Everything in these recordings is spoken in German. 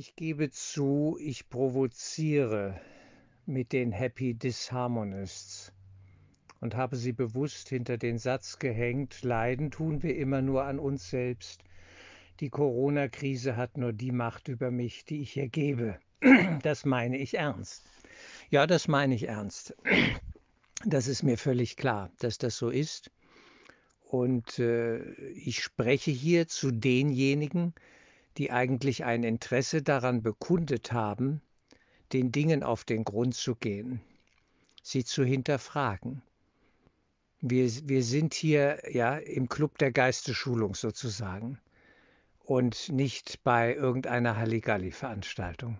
Ich gebe zu, ich provoziere mit den Happy Disharmonists und habe sie bewusst hinter den Satz gehängt, leiden tun wir immer nur an uns selbst. Die Corona-Krise hat nur die Macht über mich, die ich ihr gebe. Das meine ich ernst. Ja, das meine ich ernst. Das ist mir völlig klar, dass das so ist. Und äh, ich spreche hier zu denjenigen, die eigentlich ein Interesse daran bekundet haben, den Dingen auf den Grund zu gehen, sie zu hinterfragen. Wir, wir sind hier ja im Club der Geistesschulung sozusagen und nicht bei irgendeiner Halligalli-Veranstaltung,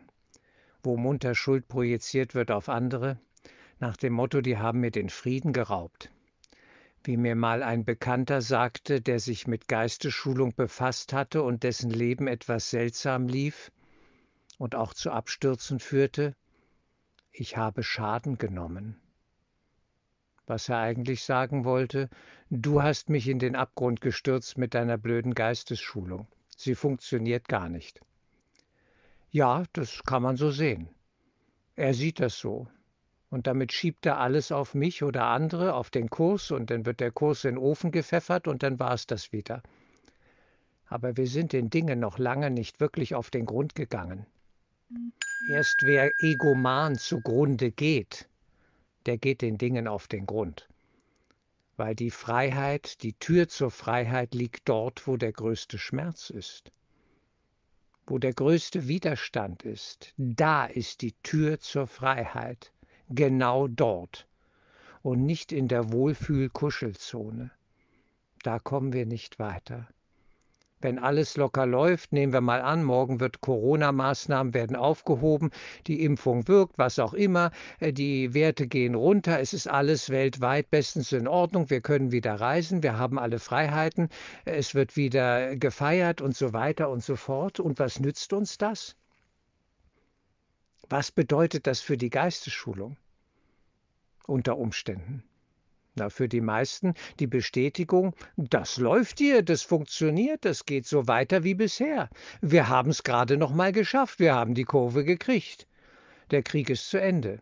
wo munter Schuld projiziert wird auf andere, nach dem Motto, die haben mir den Frieden geraubt. Wie mir mal ein Bekannter sagte, der sich mit Geistesschulung befasst hatte und dessen Leben etwas seltsam lief und auch zu Abstürzen führte, ich habe Schaden genommen was er eigentlich sagen wollte, du hast mich in den Abgrund gestürzt mit deiner blöden Geistesschulung. Sie funktioniert gar nicht. Ja, das kann man so sehen. Er sieht das so. Und damit schiebt er alles auf mich oder andere, auf den Kurs, und dann wird der Kurs in den Ofen gepfeffert und dann war es das wieder. Aber wir sind den Dingen noch lange nicht wirklich auf den Grund gegangen. Erst wer egoman zugrunde geht, der geht den Dingen auf den Grund. Weil die Freiheit, die Tür zur Freiheit liegt dort, wo der größte Schmerz ist. Wo der größte Widerstand ist, da ist die Tür zur Freiheit, genau dort und nicht in der Wohlfühl-Kuschelzone. Da kommen wir nicht weiter wenn alles locker läuft, nehmen wir mal an, morgen wird Corona-Maßnahmen werden aufgehoben, die Impfung wirkt, was auch immer, äh, die Werte gehen runter, es ist alles weltweit bestens in Ordnung, wir können wieder reisen, wir haben alle Freiheiten, es wird wieder gefeiert und so weiter und so fort. Und was nützt uns das? Was bedeutet das für die Geistesschulung unter Umständen? Na, für die meisten die Bestätigung, das läuft hier, das funktioniert, das geht so weiter wie bisher. Wir haben es gerade noch mal geschafft, wir haben die Kurve gekriegt. Der Krieg ist zu Ende.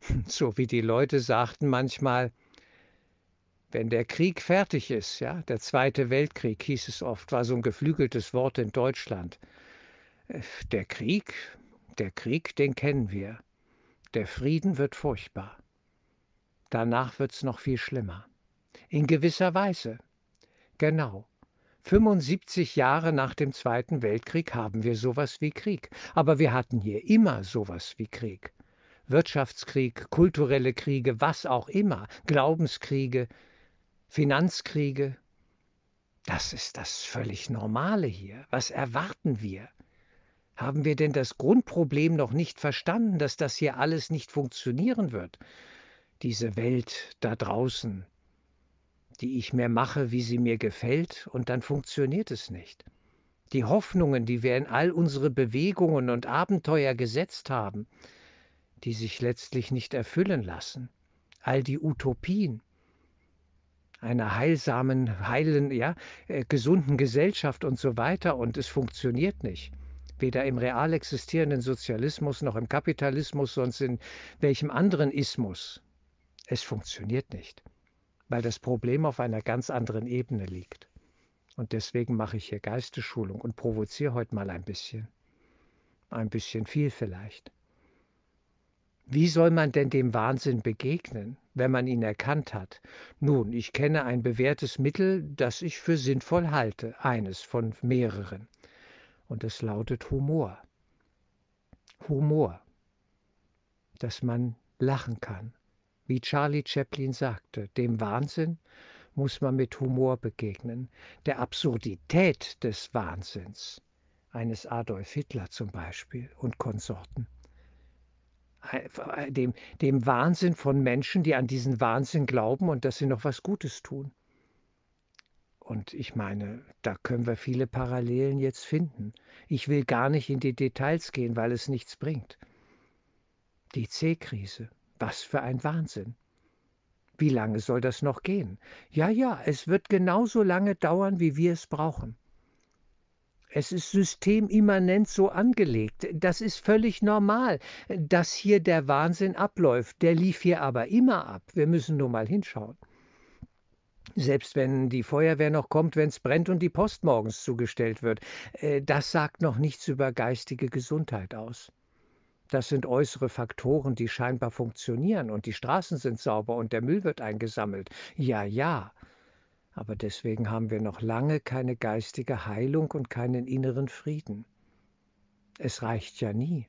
So wie die Leute sagten manchmal, wenn der Krieg fertig ist, ja, der Zweite Weltkrieg hieß es oft, war so ein geflügeltes Wort in Deutschland. Äh, der Krieg, der Krieg, den kennen wir. Der Frieden wird furchtbar. Danach wird's noch viel schlimmer. In gewisser Weise. Genau. 75 Jahre nach dem Zweiten Weltkrieg haben wir sowas wie Krieg. Aber wir hatten hier immer sowas wie Krieg. Wirtschaftskrieg, kulturelle Kriege, was auch immer, Glaubenskriege, Finanzkriege. Das ist das völlig Normale hier. Was erwarten wir? Haben wir denn das Grundproblem noch nicht verstanden, dass das hier alles nicht funktionieren wird? diese Welt da draußen, die ich mir mache, wie sie mir gefällt, und dann funktioniert es nicht. Die Hoffnungen, die wir in all unsere Bewegungen und Abenteuer gesetzt haben, die sich letztlich nicht erfüllen lassen, all die Utopien einer heilsamen, heilen, ja, äh, gesunden Gesellschaft und so weiter, und es funktioniert nicht weder im real existierenden Sozialismus noch im Kapitalismus, sonst in welchem anderen Ismus. Es funktioniert nicht, weil das Problem auf einer ganz anderen Ebene liegt. Und deswegen mache ich hier Geistesschulung und provoziere heute mal ein bisschen. Ein bisschen viel vielleicht. Wie soll man denn dem Wahnsinn begegnen, wenn man ihn erkannt hat? Nun, ich kenne ein bewährtes Mittel, das ich für sinnvoll halte, eines von mehreren. Und es lautet Humor. Humor. Dass man lachen kann, wie Charlie Chaplin sagte, dem Wahnsinn muss man mit Humor begegnen, der Absurdität des Wahnsinns, eines Adolf Hitler zum Beispiel und Konsorten. Dem, dem Wahnsinn von Menschen, die an diesen Wahnsinn glauben und dass sie noch was Gutes tun. Und ich meine, da können wir viele Parallelen jetzt finden. Ich will gar nicht in die Details gehen, weil es nichts bringt. Die C-Krise, was für ein Wahnsinn. Wie lange soll das noch gehen? Ja, ja, es wird genauso lange dauern, wie wir es brauchen. Es ist systemimmanent so angelegt. Das ist völlig normal, dass hier der Wahnsinn abläuft. Der lief hier aber immer ab. Wir müssen nur mal hinschauen. Selbst wenn die Feuerwehr noch kommt, wenn es brennt und die Post morgens zugestellt wird, äh, das sagt noch nichts über geistige Gesundheit aus. Das sind äußere Faktoren, die scheinbar funktionieren und die Straßen sind sauber und der Müll wird eingesammelt. Ja, ja, aber deswegen haben wir noch lange keine geistige Heilung und keinen inneren Frieden. Es reicht ja nie.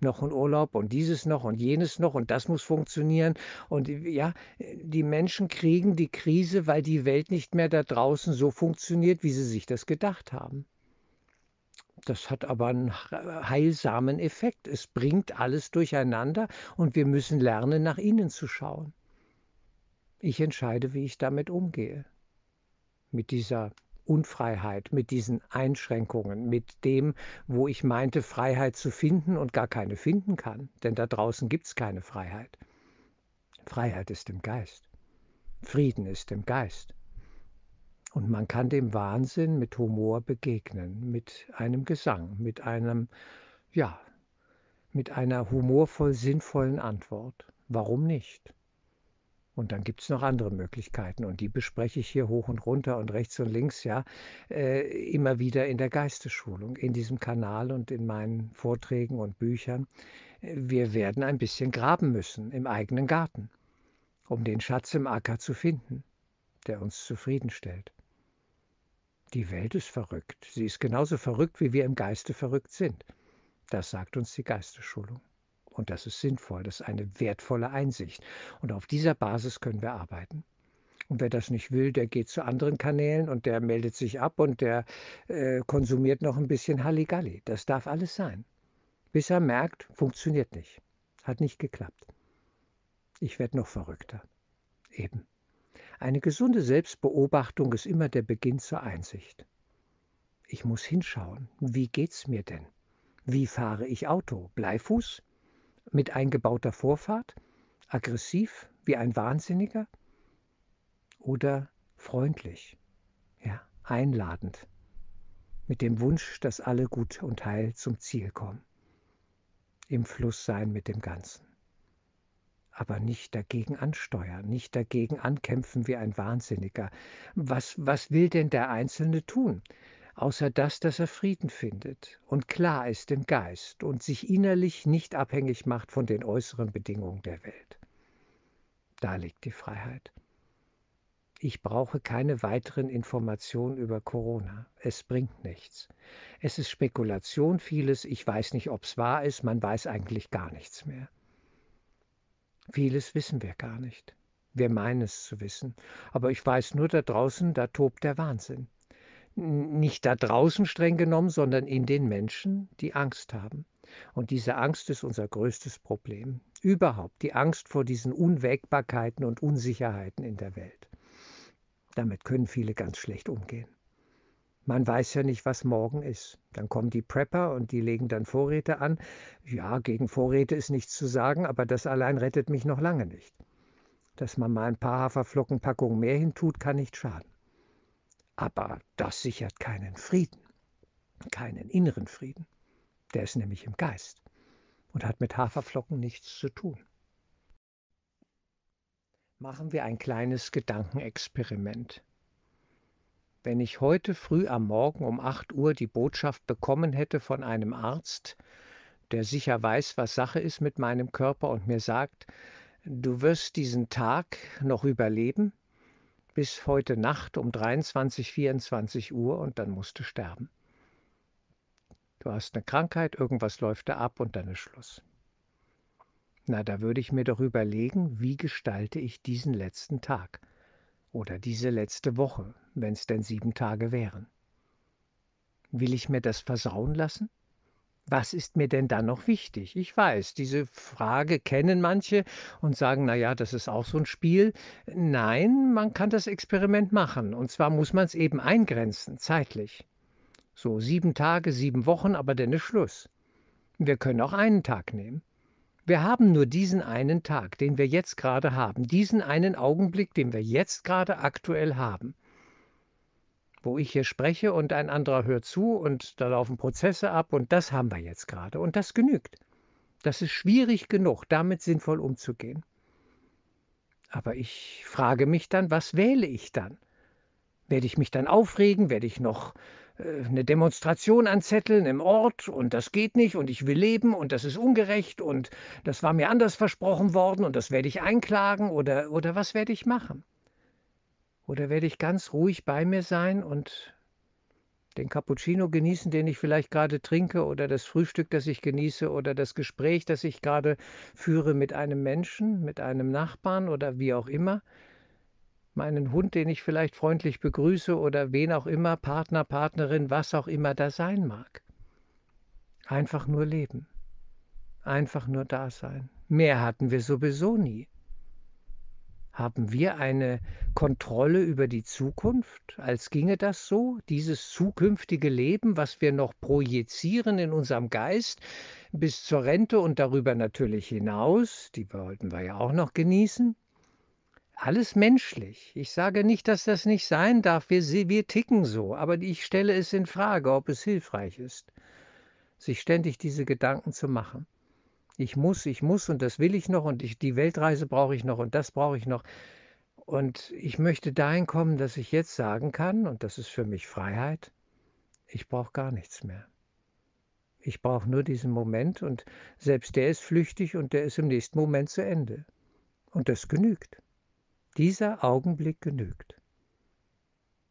Noch ein Urlaub und dieses noch und jenes noch und das muss funktionieren. Und ja, die Menschen kriegen die Krise, weil die Welt nicht mehr da draußen so funktioniert, wie sie sich das gedacht haben. Das hat aber einen heilsamen Effekt. Es bringt alles durcheinander und wir müssen lernen, nach innen zu schauen. Ich entscheide, wie ich damit umgehe mit dieser Unfreiheit, mit diesen Einschränkungen, mit dem, wo ich meinte, Freiheit zu finden und gar keine finden kann. Denn da draußen gibt es keine Freiheit. Freiheit ist im Geist. Frieden ist im Geist. Und man kann dem Wahnsinn mit Humor begegnen, mit einem Gesang, mit einem, ja, mit einer humorvoll sinnvollen Antwort. Warum nicht? Und dann gibt es noch andere Möglichkeiten und die bespreche ich hier hoch und runter und rechts und links, ja, äh, immer wieder in der Geistesschulung, in diesem Kanal und in meinen Vorträgen und Büchern. Wir werden ein bisschen graben müssen im eigenen Garten, um den Schatz im Acker zu finden, der uns zufriedenstellt. Die Welt ist verrückt. Sie ist genauso verrückt, wie wir im Geiste verrückt sind. Das sagt uns die Geistesschulung. Und das ist sinnvoll, das ist eine wertvolle Einsicht. Und auf dieser Basis können wir arbeiten. Und wer das nicht will, der geht zu anderen Kanälen und der meldet sich ab und der äh, konsumiert noch ein bisschen Halligalli. Das darf alles sein. Bis er merkt, funktioniert nicht. Hat nicht geklappt. Ich werde noch verrückter. Eben. Eine gesunde Selbstbeobachtung ist immer der Beginn zur Einsicht. Ich muss hinschauen. Wie geht's mir denn? Wie fahre ich Auto? Bleifuß? Mit eingebauter Vorfahrt, aggressiv wie ein Wahnsinniger oder freundlich, ja, einladend, mit dem Wunsch, dass alle gut und heil zum Ziel kommen, im Fluss sein mit dem Ganzen. Aber nicht dagegen ansteuern, nicht dagegen ankämpfen wie ein Wahnsinniger. Was, was will denn der Einzelne tun? Außer das, dass er Frieden findet und klar ist im Geist und sich innerlich nicht abhängig macht von den äußeren Bedingungen der Welt. Da liegt die Freiheit. Ich brauche keine weiteren Informationen über Corona. Es bringt nichts. Es ist Spekulation vieles. Ich weiß nicht, ob es wahr ist. Man weiß eigentlich gar nichts mehr. Vieles wissen wir gar nicht. Wir meinen es zu wissen. Aber ich weiß nur da draußen, da tobt der Wahnsinn nicht da draußen streng genommen, sondern in den Menschen, die Angst haben. Und diese Angst ist unser größtes Problem. Überhaupt die Angst vor diesen Unwägbarkeiten und Unsicherheiten in der Welt. Damit können viele ganz schlecht umgehen. Man weiß ja nicht, was morgen ist. Dann kommen die Prepper und die legen dann Vorräte an. Ja, gegen Vorräte ist nichts zu sagen, aber das allein rettet mich noch lange nicht. Dass man mal ein paar Haferflockenpackungen mehr hintut, kann nicht schaden. Aber das sichert keinen Frieden, keinen inneren Frieden. Der ist nämlich im Geist und hat mit Haferflocken nichts zu tun. Machen wir ein kleines Gedankenexperiment. Wenn ich heute früh am Morgen um 8 Uhr die Botschaft bekommen hätte von einem Arzt, der sicher weiß, was Sache ist mit meinem Körper und mir sagt, du wirst diesen Tag noch überleben, bis heute Nacht um 23, 24 Uhr und dann musst du sterben. Du hast eine Krankheit, irgendwas läuft da ab und dann ist Schluss. Na, da würde ich mir doch überlegen, wie gestalte ich diesen letzten Tag oder diese letzte Woche, wenn es denn sieben Tage wären. Will ich mir das versauen lassen? Was ist mir denn dann noch wichtig? Ich weiß, diese Frage kennen manche und sagen, na ja, das ist auch so ein Spiel. Nein, man kann das Experiment machen. Und zwar muss man es eben eingrenzen, zeitlich. So sieben Tage, sieben Wochen, aber dann ist Schluss. Wir können auch einen Tag nehmen. Wir haben nur diesen einen Tag, den wir jetzt gerade haben, diesen einen Augenblick, den wir jetzt gerade aktuell haben wo ich hier spreche und ein anderer hört zu und da laufen Prozesse ab und das haben wir jetzt gerade und das genügt. Das ist schwierig genug, damit sinnvoll umzugehen. Aber ich frage mich dann, was wähle ich dann? Werde ich mich dann aufregen? Werde ich noch äh, eine Demonstration anzetteln im Ort und das geht nicht und ich will leben und das ist ungerecht und das war mir anders versprochen worden und das werde ich einklagen oder, oder was werde ich machen? Oder werde ich ganz ruhig bei mir sein und den Cappuccino genießen, den ich vielleicht gerade trinke, oder das Frühstück, das ich genieße, oder das Gespräch, das ich gerade führe mit einem Menschen, mit einem Nachbarn oder wie auch immer, meinen Hund, den ich vielleicht freundlich begrüße, oder wen auch immer, Partner, Partnerin, was auch immer da sein mag. Einfach nur leben, einfach nur da sein. Mehr hatten wir sowieso nie. Haben wir eine Kontrolle über die Zukunft, als ginge das so, dieses zukünftige Leben, was wir noch projizieren in unserem Geist bis zur Rente und darüber natürlich hinaus, die wollten wir ja auch noch genießen? Alles menschlich. Ich sage nicht, dass das nicht sein darf, wir, wir ticken so, aber ich stelle es in Frage, ob es hilfreich ist, sich ständig diese Gedanken zu machen. Ich muss, ich muss und das will ich noch und ich, die Weltreise brauche ich noch und das brauche ich noch. Und ich möchte dahin kommen, dass ich jetzt sagen kann, und das ist für mich Freiheit, ich brauche gar nichts mehr. Ich brauche nur diesen Moment und selbst der ist flüchtig und der ist im nächsten Moment zu Ende. Und das genügt. Dieser Augenblick genügt.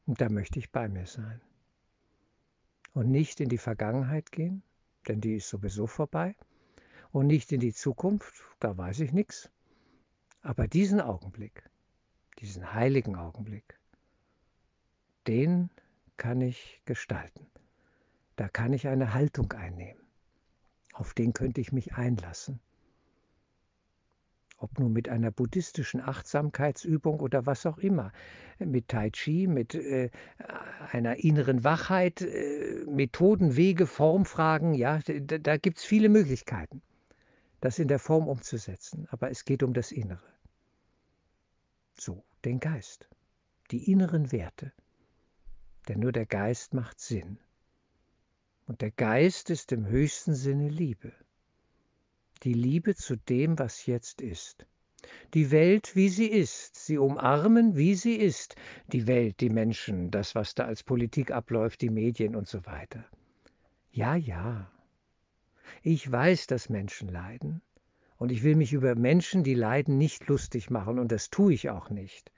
Und da möchte ich bei mir sein. Und nicht in die Vergangenheit gehen, denn die ist sowieso vorbei und nicht in die Zukunft, da weiß ich nichts. Aber diesen Augenblick, diesen heiligen Augenblick, den kann ich gestalten. Da kann ich eine Haltung einnehmen. Auf den könnte ich mich einlassen. Ob nun mit einer buddhistischen Achtsamkeitsübung oder was auch immer, mit Tai Chi, mit äh, einer inneren Wachheit, äh, Methoden, Wege, Formfragen, ja, da, da gibt es viele Möglichkeiten das in der Form umzusetzen, aber es geht um das Innere. So, den Geist, die inneren Werte. Denn nur der Geist macht Sinn. Und der Geist ist im höchsten Sinne Liebe. Die Liebe zu dem, was jetzt ist. Die Welt, wie sie ist, sie umarmen, wie sie ist. Die Welt, die Menschen, das, was da als Politik abläuft, die Medien und so weiter. Ja, ja, ich weiß, dass Menschen leiden. Und ich will mich über Menschen, die leiden, nicht lustig machen. Und das tue ich auch nicht.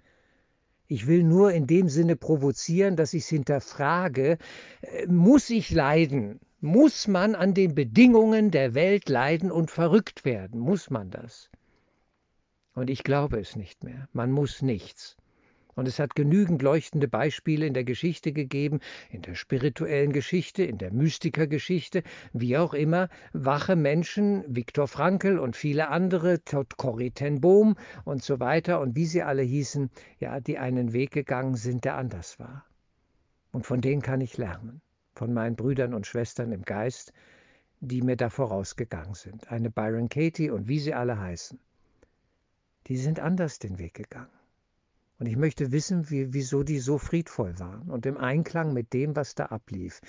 Ich will nur in dem Sinne provozieren, dass ich es hinterfrage, äh, muss ich leiden? Muss man an den Bedingungen der Welt leiden und verrückt werden? Muss man das? Und ich glaube es nicht mehr. Man muss nichts. Und es hat genügend leuchtende Beispiele in der Geschichte gegeben, in der spirituellen Geschichte, in der Mystikergeschichte, wie auch immer, wache Menschen, Viktor Frankl und viele andere, Corrie ten Bohm und so weiter und wie sie alle hießen, ja, die einen Weg gegangen sind, der anders war. Und von denen kann ich lernen, von meinen Brüdern und Schwestern im Geist, die mir da vorausgegangen sind. Eine Byron Katie und wie sie alle heißen. Die sind anders den Weg gegangen. Und ich möchte wissen, wie, wieso die so friedvoll waren und im Einklang mit dem, was da ablief.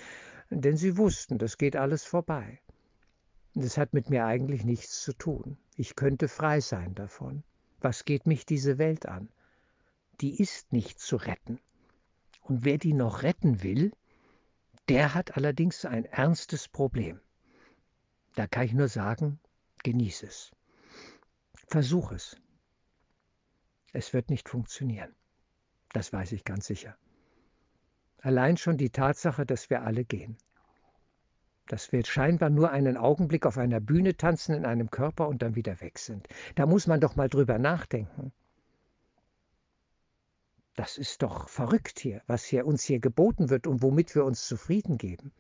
Denn sie wussten, das geht alles vorbei. Es hat mit mir eigentlich nichts zu tun. Ich könnte frei sein davon. Was geht mich diese Welt an? Die ist nicht zu retten. Und wer die noch retten will, der hat allerdings ein ernstes Problem. Da kann ich nur sagen, genieße es. Versuch es. Es wird nicht funktionieren. Das weiß ich ganz sicher. Allein schon die Tatsache, dass wir alle gehen. Dass wir scheinbar nur einen Augenblick auf einer Bühne tanzen in einem Körper und dann wieder weg sind. Da muss man doch mal drüber nachdenken. Das ist doch verrückt hier, was hier uns hier geboten wird und womit wir uns zufrieden geben.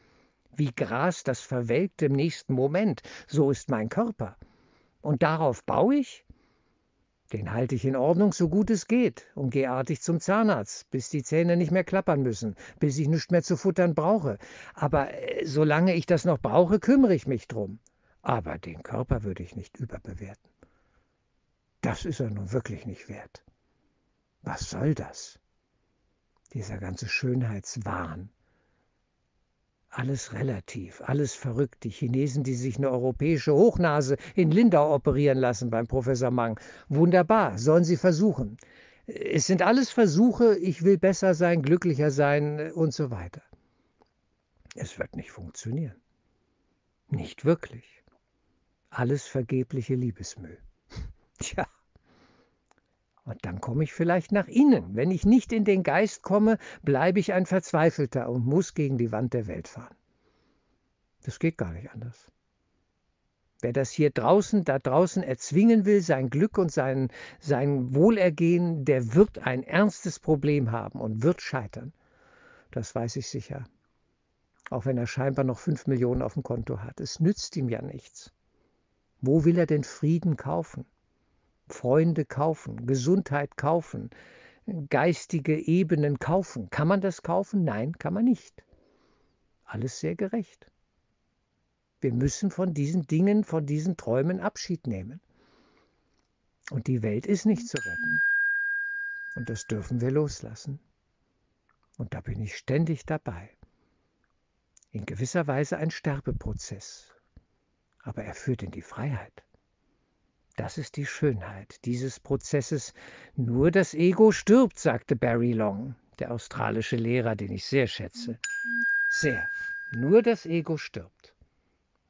Wie Gras, das verwelkt im nächsten Moment, so ist mein Körper. Und darauf baue ich? Den halte ich in Ordnung, so gut es geht, und gehe artig zum Zahnarzt, bis die Zähne nicht mehr klappern müssen, bis ich nichts mehr zu futtern brauche. Aber äh, solange ich das noch brauche, kümmere ich mich drum. Aber den Körper würde ich nicht überbewerten. Das ist er nun wirklich nicht wert. Was soll das? Dieser ganze Schönheitswahn. Alles relativ, alles verrückt. Die Chinesen, die sich eine europäische Hochnase in Lindau operieren lassen beim Professor Mang. Wunderbar, sollen sie versuchen. Es sind alles Versuche, ich will besser sein, glücklicher sein und so weiter. Es wird nicht funktionieren. Nicht wirklich. Alles vergebliche Liebesmüll. Tja. Und dann komme ich vielleicht nach innen. Wenn ich nicht in den Geist komme, bleibe ich ein Verzweifelter und muss gegen die Wand der Welt fahren. Das geht gar nicht anders. Wer das hier draußen, da draußen erzwingen will, sein Glück und sein, sein Wohlergehen, der wird ein ernstes Problem haben und wird scheitern. Das weiß ich sicher. Auch wenn er scheinbar noch fünf Millionen auf dem Konto hat. Es nützt ihm ja nichts. Wo will er denn Frieden kaufen? Freunde kaufen, Gesundheit kaufen, geistige Ebenen kaufen. Kann man das kaufen? Nein, kann man nicht. Alles sehr gerecht. Wir müssen von diesen Dingen, von diesen Träumen Abschied nehmen. Und die Welt ist nicht zu retten. Und das dürfen wir loslassen. Und da bin ich ständig dabei. In gewisser Weise ein Sterbeprozess. Aber er führt in die Freiheit. Das ist die Schönheit dieses Prozesses. Nur das Ego stirbt, sagte Barry Long, der australische Lehrer, den ich sehr schätze. Sehr. Nur das Ego stirbt.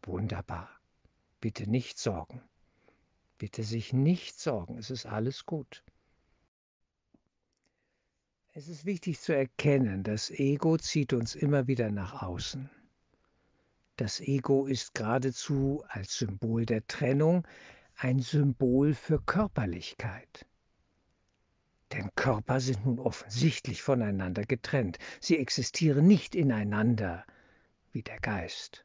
Wunderbar. Bitte nicht sorgen. Bitte sich nicht sorgen. Es ist alles gut. Es ist wichtig zu erkennen, das Ego zieht uns immer wieder nach außen. Das Ego ist geradezu als Symbol der Trennung ein Symbol für Körperlichkeit. Denn Körper sind nun offensichtlich voneinander getrennt. Sie existieren nicht ineinander wie der Geist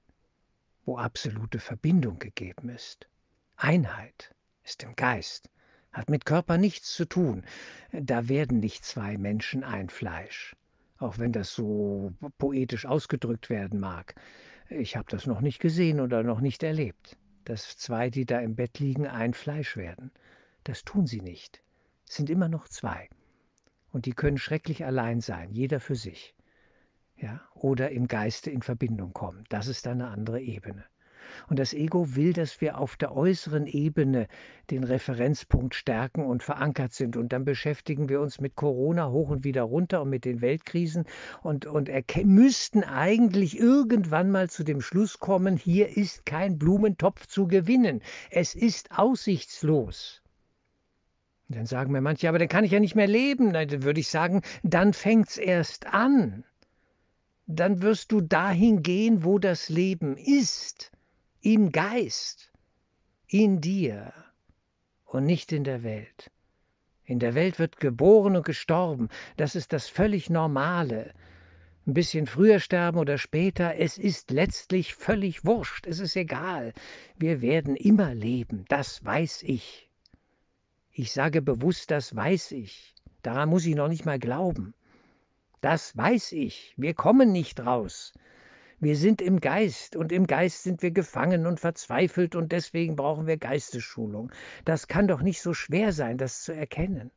wo absolute Verbindung gegeben ist. Einheit ist im Geist, hat mit Körper nichts zu tun. Da werden nicht zwei Menschen ein Fleisch, auch wenn das so poetisch ausgedrückt werden mag. Ich habe das noch nicht gesehen oder noch nicht erlebt, dass zwei, die da im Bett liegen, ein Fleisch werden. Das tun sie nicht. Es sind immer noch zwei. Und die können schrecklich allein sein, jeder für sich ja, oder im Geiste in Verbindung kommen. Das ist eine andere Ebene. Und das Ego will, dass wir auf der äußeren Ebene den Referenzpunkt stärken und verankert sind. Und dann beschäftigen wir uns mit Corona hoch und wieder runter und mit den Weltkrisen und, und müssten eigentlich irgendwann mal zu dem Schluss kommen, hier ist kein Blumentopf zu gewinnen. Es ist aussichtslos. dann sagen mir manche, aber dann kann ich ja nicht mehr leben. Dann würde ich sagen, dann fängt es erst an dann wirst du dahin gehen, wo das Leben ist, im Geist, in dir und nicht in der Welt. In der Welt wird geboren und gestorben, das ist das völlig Normale. Ein bisschen früher sterben oder später, es ist letztlich völlig wurscht, es ist egal. Wir werden immer leben, das weiß ich. Ich sage bewusst, das weiß ich. Daran muss ich noch nicht mal glauben. Das weiß ich. Wir kommen nicht raus. Wir sind im Geist und im Geist sind wir gefangen und verzweifelt und deswegen brauchen wir Geistesschulung. Das kann doch nicht so schwer sein, das zu erkennen.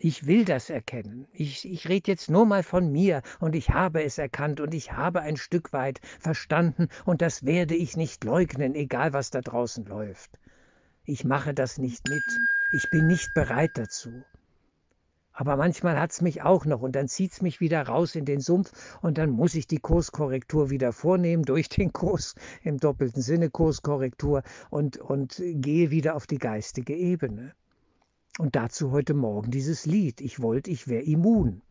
Ich will das erkennen. Ich, ich rede jetzt nur mal von mir und ich habe es erkannt und ich habe ein Stück weit verstanden und das werde ich nicht leugnen, egal was da draußen läuft. Ich mache das nicht mit. Ich bin nicht bereit dazu. Aber manchmal hat es mich auch noch und dann zieht es mich wieder raus in den Sumpf und dann muss ich die Kurskorrektur wieder vornehmen durch den Kurs, im doppelten Sinne Kurskorrektur und, und gehe wieder auf die geistige Ebene. Und dazu heute Morgen dieses Lied, ich wollte, ich wäre immun.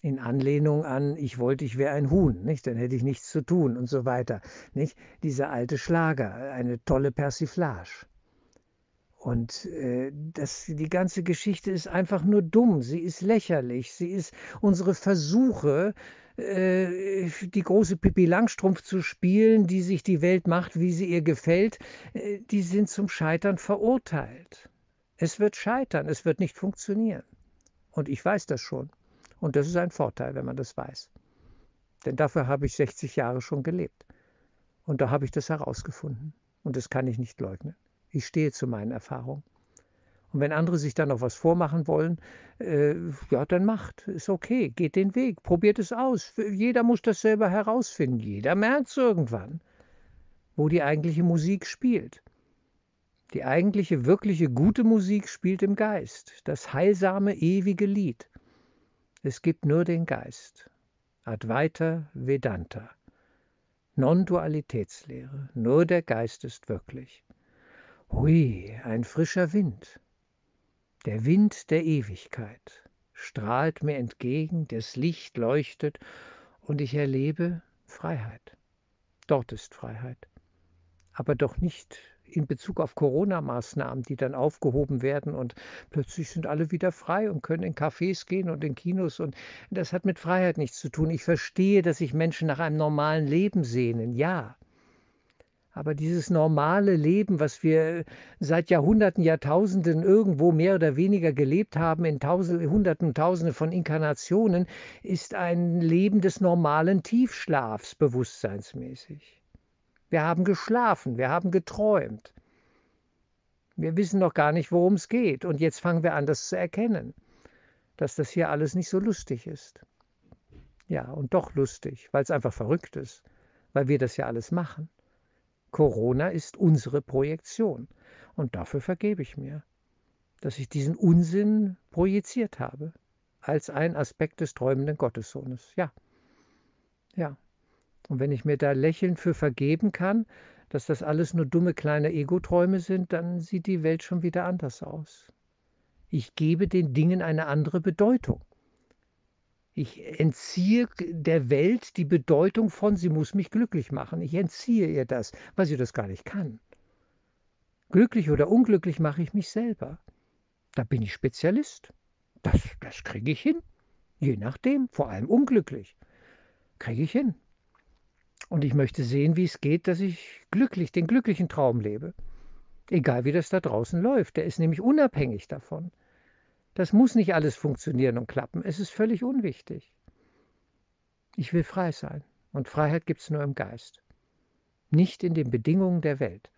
In Anlehnung an, ich wollte, ich wäre ein Huhn, nicht? Dann hätte ich nichts zu tun und so weiter, nicht? Dieser alte Schlager, eine tolle Persiflage. Und äh, das, die ganze Geschichte ist einfach nur dumm, sie ist lächerlich, sie ist unsere Versuche, äh, die große Pippi Langstrumpf zu spielen, die sich die Welt macht, wie sie ihr gefällt, äh, die sind zum Scheitern verurteilt. Es wird scheitern, es wird nicht funktionieren. Und ich weiß das schon. Und das ist ein Vorteil, wenn man das weiß. Denn dafür habe ich 60 Jahre schon gelebt. Und da habe ich das herausgefunden. Und das kann ich nicht leugnen. Ich stehe zu meinen Erfahrungen. Und wenn andere sich dann noch was vormachen wollen, äh, ja, dann macht. Ist okay. Geht den Weg. Probiert es aus. Jeder muss das selber herausfinden. Jeder merkt es irgendwann, wo die eigentliche Musik spielt. Die eigentliche, wirkliche, gute Musik spielt im Geist. Das heilsame, ewige Lied. Es gibt nur den Geist. Advaita Vedanta. Non-Dualitätslehre. Nur der Geist ist wirklich. Hui, ein frischer Wind. Der Wind der Ewigkeit strahlt mir entgegen, das Licht leuchtet und ich erlebe Freiheit. Dort ist Freiheit. Aber doch nicht in Bezug auf Corona-Maßnahmen, die dann aufgehoben werden und plötzlich sind alle wieder frei und können in Cafés gehen und in Kinos und das hat mit Freiheit nichts zu tun. Ich verstehe, dass sich Menschen nach einem normalen Leben sehnen, ja. Aber dieses normale Leben, was wir seit Jahrhunderten, Jahrtausenden irgendwo mehr oder weniger gelebt haben, in Tausende, Hunderten, Tausende von Inkarnationen, ist ein Leben des normalen Tiefschlafs bewusstseinsmäßig. Wir haben geschlafen, wir haben geträumt. Wir wissen noch gar nicht, worum es geht. Und jetzt fangen wir an, das zu erkennen, dass das hier alles nicht so lustig ist. Ja, und doch lustig, weil es einfach verrückt ist, weil wir das ja alles machen. Corona ist unsere Projektion. Und dafür vergebe ich mir, dass ich diesen Unsinn projiziert habe, als ein Aspekt des träumenden Gottessohnes. Ja. Ja. Und wenn ich mir da lächelnd für vergeben kann, dass das alles nur dumme kleine Ego-Träume sind, dann sieht die Welt schon wieder anders aus. Ich gebe den Dingen eine andere Bedeutung. Ich entziehe der Welt die Bedeutung von, sie muss mich glücklich machen. Ich entziehe ihr das, weil sie das gar nicht kann. Glücklich oder unglücklich mache ich mich selber. Da bin ich Spezialist. Das, das kriege ich hin. Je nachdem, vor allem unglücklich. Kriege ich hin. Und ich möchte sehen, wie es geht, dass ich glücklich, den glücklichen Traum lebe. Egal wie das da draußen läuft. Der ist nämlich unabhängig davon. Das muss nicht alles funktionieren und klappen. Es ist völlig unwichtig. Ich will frei sein. Und Freiheit gibt es nur im Geist. Nicht in den Bedingungen der Welt.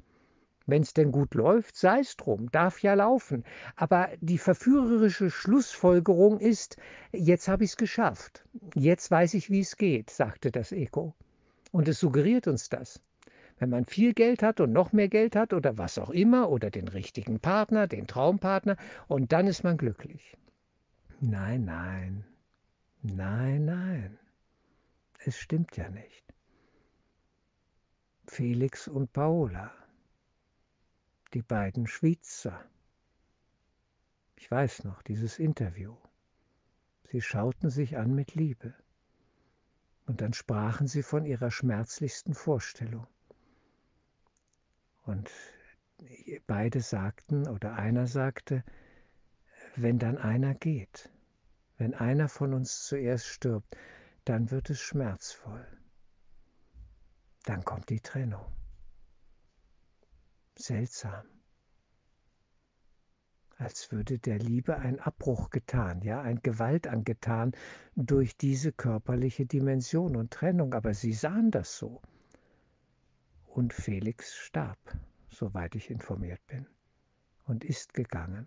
Wenn es denn gut läuft, sei es drum, darf ja laufen. Aber die verführerische Schlussfolgerung ist, jetzt habe ich es geschafft. Jetzt weiß ich, wie es geht, sagte das Ego. Und es suggeriert uns das. Wenn man viel Geld hat und noch mehr Geld hat oder was auch immer oder den richtigen Partner, den Traumpartner und dann ist man glücklich. Nein, nein, nein, nein. Es stimmt ja nicht. Felix und Paola, die beiden Schweizer. Ich weiß noch, dieses Interview. Sie schauten sich an mit Liebe. Und dann sprachen sie von ihrer schmerzlichsten Vorstellung. Und beide sagten oder einer sagte, wenn dann einer geht, wenn einer von uns zuerst stirbt, dann wird es schmerzvoll. Dann kommt die Trennung. Seltsam. Als würde der Liebe ein Abbruch getan, ja, ein Gewalt angetan durch diese körperliche Dimension und Trennung, aber sie sahen das so. Und Felix starb, soweit ich informiert bin, und ist gegangen.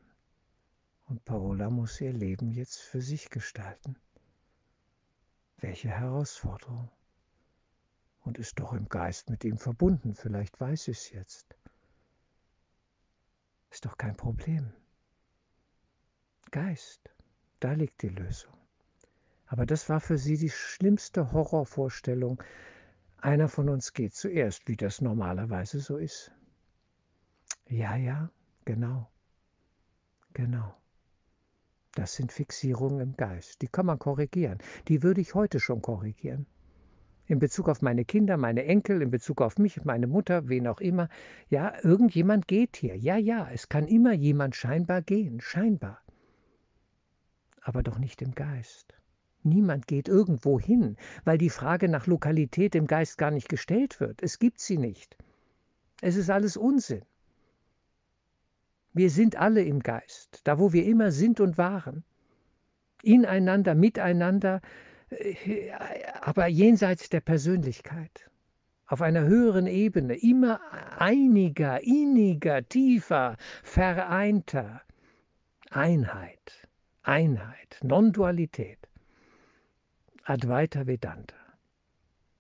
Und Paola muss ihr Leben jetzt für sich gestalten. Welche Herausforderung. Und ist doch im Geist mit ihm verbunden, vielleicht weiß sie es jetzt. Ist doch kein Problem. Geist, da liegt die Lösung. Aber das war für sie die schlimmste Horrorvorstellung, einer von uns geht zuerst, wie das normalerweise so ist. Ja, ja, genau. Genau. Das sind Fixierungen im Geist. Die kann man korrigieren. Die würde ich heute schon korrigieren. In Bezug auf meine Kinder, meine Enkel, in Bezug auf mich, meine Mutter, wen auch immer. Ja, irgendjemand geht hier. Ja, ja, es kann immer jemand scheinbar gehen. Scheinbar. Aber doch nicht im Geist. Niemand geht irgendwo hin, weil die Frage nach Lokalität im Geist gar nicht gestellt wird. Es gibt sie nicht. Es ist alles Unsinn. Wir sind alle im Geist, da wo wir immer sind und waren. Ineinander, miteinander, äh, aber jenseits der Persönlichkeit. Auf einer höheren Ebene, immer einiger, inniger, tiefer, vereinter. Einheit, Einheit, Non-Dualität. Advaita Vedanta.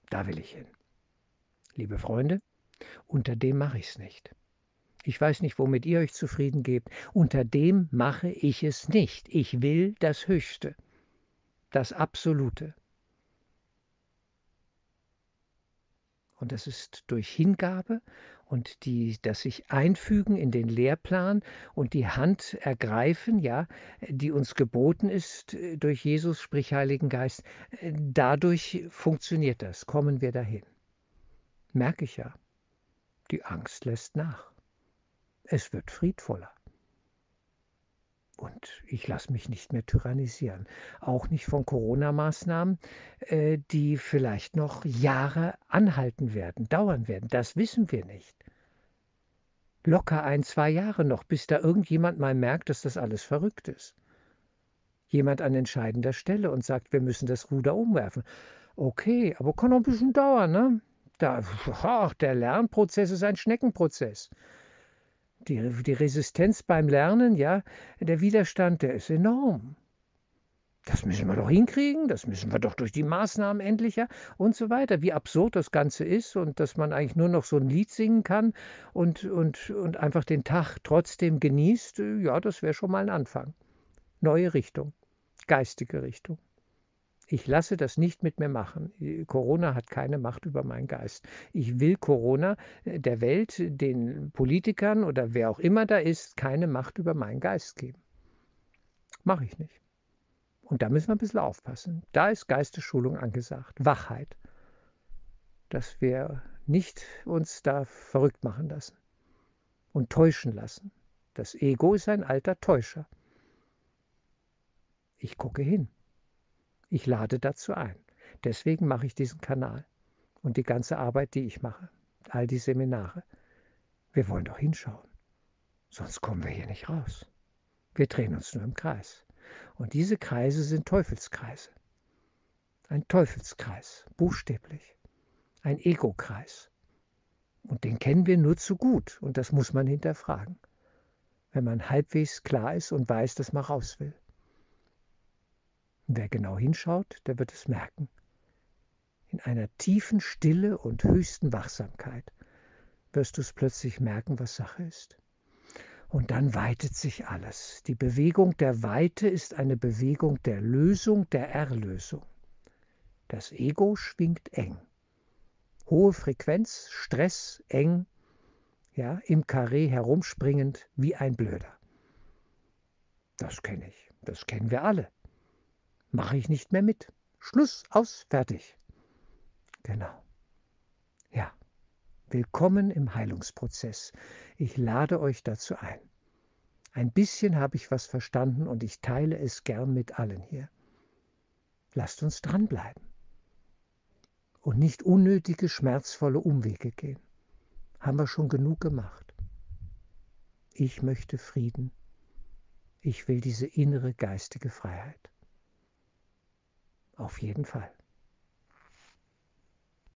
Da will ich hin. Liebe Freunde, unter dem mache ich es nicht. Ich weiß nicht, womit ihr euch zufrieden gebt. Unter dem mache ich es nicht. Ich will das Höchste, das Absolute. Und das ist durch Hingabe und die, das sich einfügen in den Lehrplan und die Hand ergreifen, ja, die uns geboten ist äh, durch Jesus, sprich Heiligen Geist. Äh, dadurch funktioniert das, kommen wir dahin. Merke ich ja. Die Angst lässt nach. Es wird friedvoller. Und ich lasse mich nicht mehr tyrannisieren. Auch nicht von Corona-Maßnahmen, äh, die vielleicht noch Jahre anhalten werden, dauern werden. Das wissen wir nicht. Locker ein, zwei Jahre noch, bis da irgendjemand mal merkt, dass das alles verrückt ist. Jemand an entscheidender Stelle und sagt, wir müssen das Ruder umwerfen. Okay, aber kann noch ein bisschen dauern, ne? Da, ach, der Lernprozess ist ein Schneckenprozess. Die, die Resistenz beim Lernen, ja, der Widerstand, der ist enorm. Das müssen wir doch hinkriegen, das müssen wir doch durch die Maßnahmen endlich, ja, und so weiter. Wie absurd das Ganze ist und dass man eigentlich nur noch so ein Lied singen kann und, und, und einfach den Tag trotzdem genießt, ja, das wäre schon mal ein Anfang. Neue Richtung, geistige Richtung. Ich lasse das nicht mit mir machen. Corona hat keine Macht über meinen Geist. Ich will Corona äh, der Welt, den Politikern oder wer auch immer da ist, keine Macht über meinen Geist geben. Mache ich nicht. Und da müssen wir ein bisschen aufpassen. Da ist Geistesschulung angesagt. Wachheit. Dass wir nicht uns da verrückt machen lassen und täuschen lassen. Das Ego ist ein alter Täuscher. Ich gucke hin. Ich lade dazu ein. Deswegen mache ich diesen Kanal und die ganze Arbeit, die ich mache, all die Seminare. Wir wollen doch hinschauen. Sonst kommen wir hier nicht raus. Wir drehen uns nur im Kreis. Und diese Kreise sind Teufelskreise. Ein Teufelskreis, buchstäblich. Ein Ego-Kreis. Und den kennen wir nur zu gut und das muss man hinterfragen, wenn man halbwegs klar ist und weiß, dass man raus will. Wer genau hinschaut, der wird es merken. In einer tiefen Stille und höchsten Wachsamkeit wirst du es plötzlich merken, was Sache ist. Und dann weitet sich alles. Die Bewegung der Weite ist eine Bewegung der Lösung, der Erlösung. Das Ego schwingt eng. Hohe Frequenz, Stress, eng, ja, im Karree herumspringend wie ein Blöder. Das kenne ich, das kennen wir alle mache ich nicht mehr mit. Schluss, aus, fertig. Genau. Ja. Willkommen im Heilungsprozess. Ich lade euch dazu ein. Ein bisschen habe ich was verstanden und ich teile es gern mit allen hier. Lasst uns dranbleiben und nicht unnötige, schmerzvolle Umwege gehen. Haben wir schon genug gemacht. Ich möchte Frieden. Ich will diese innere geistige Freiheit. Auf jeden Fall.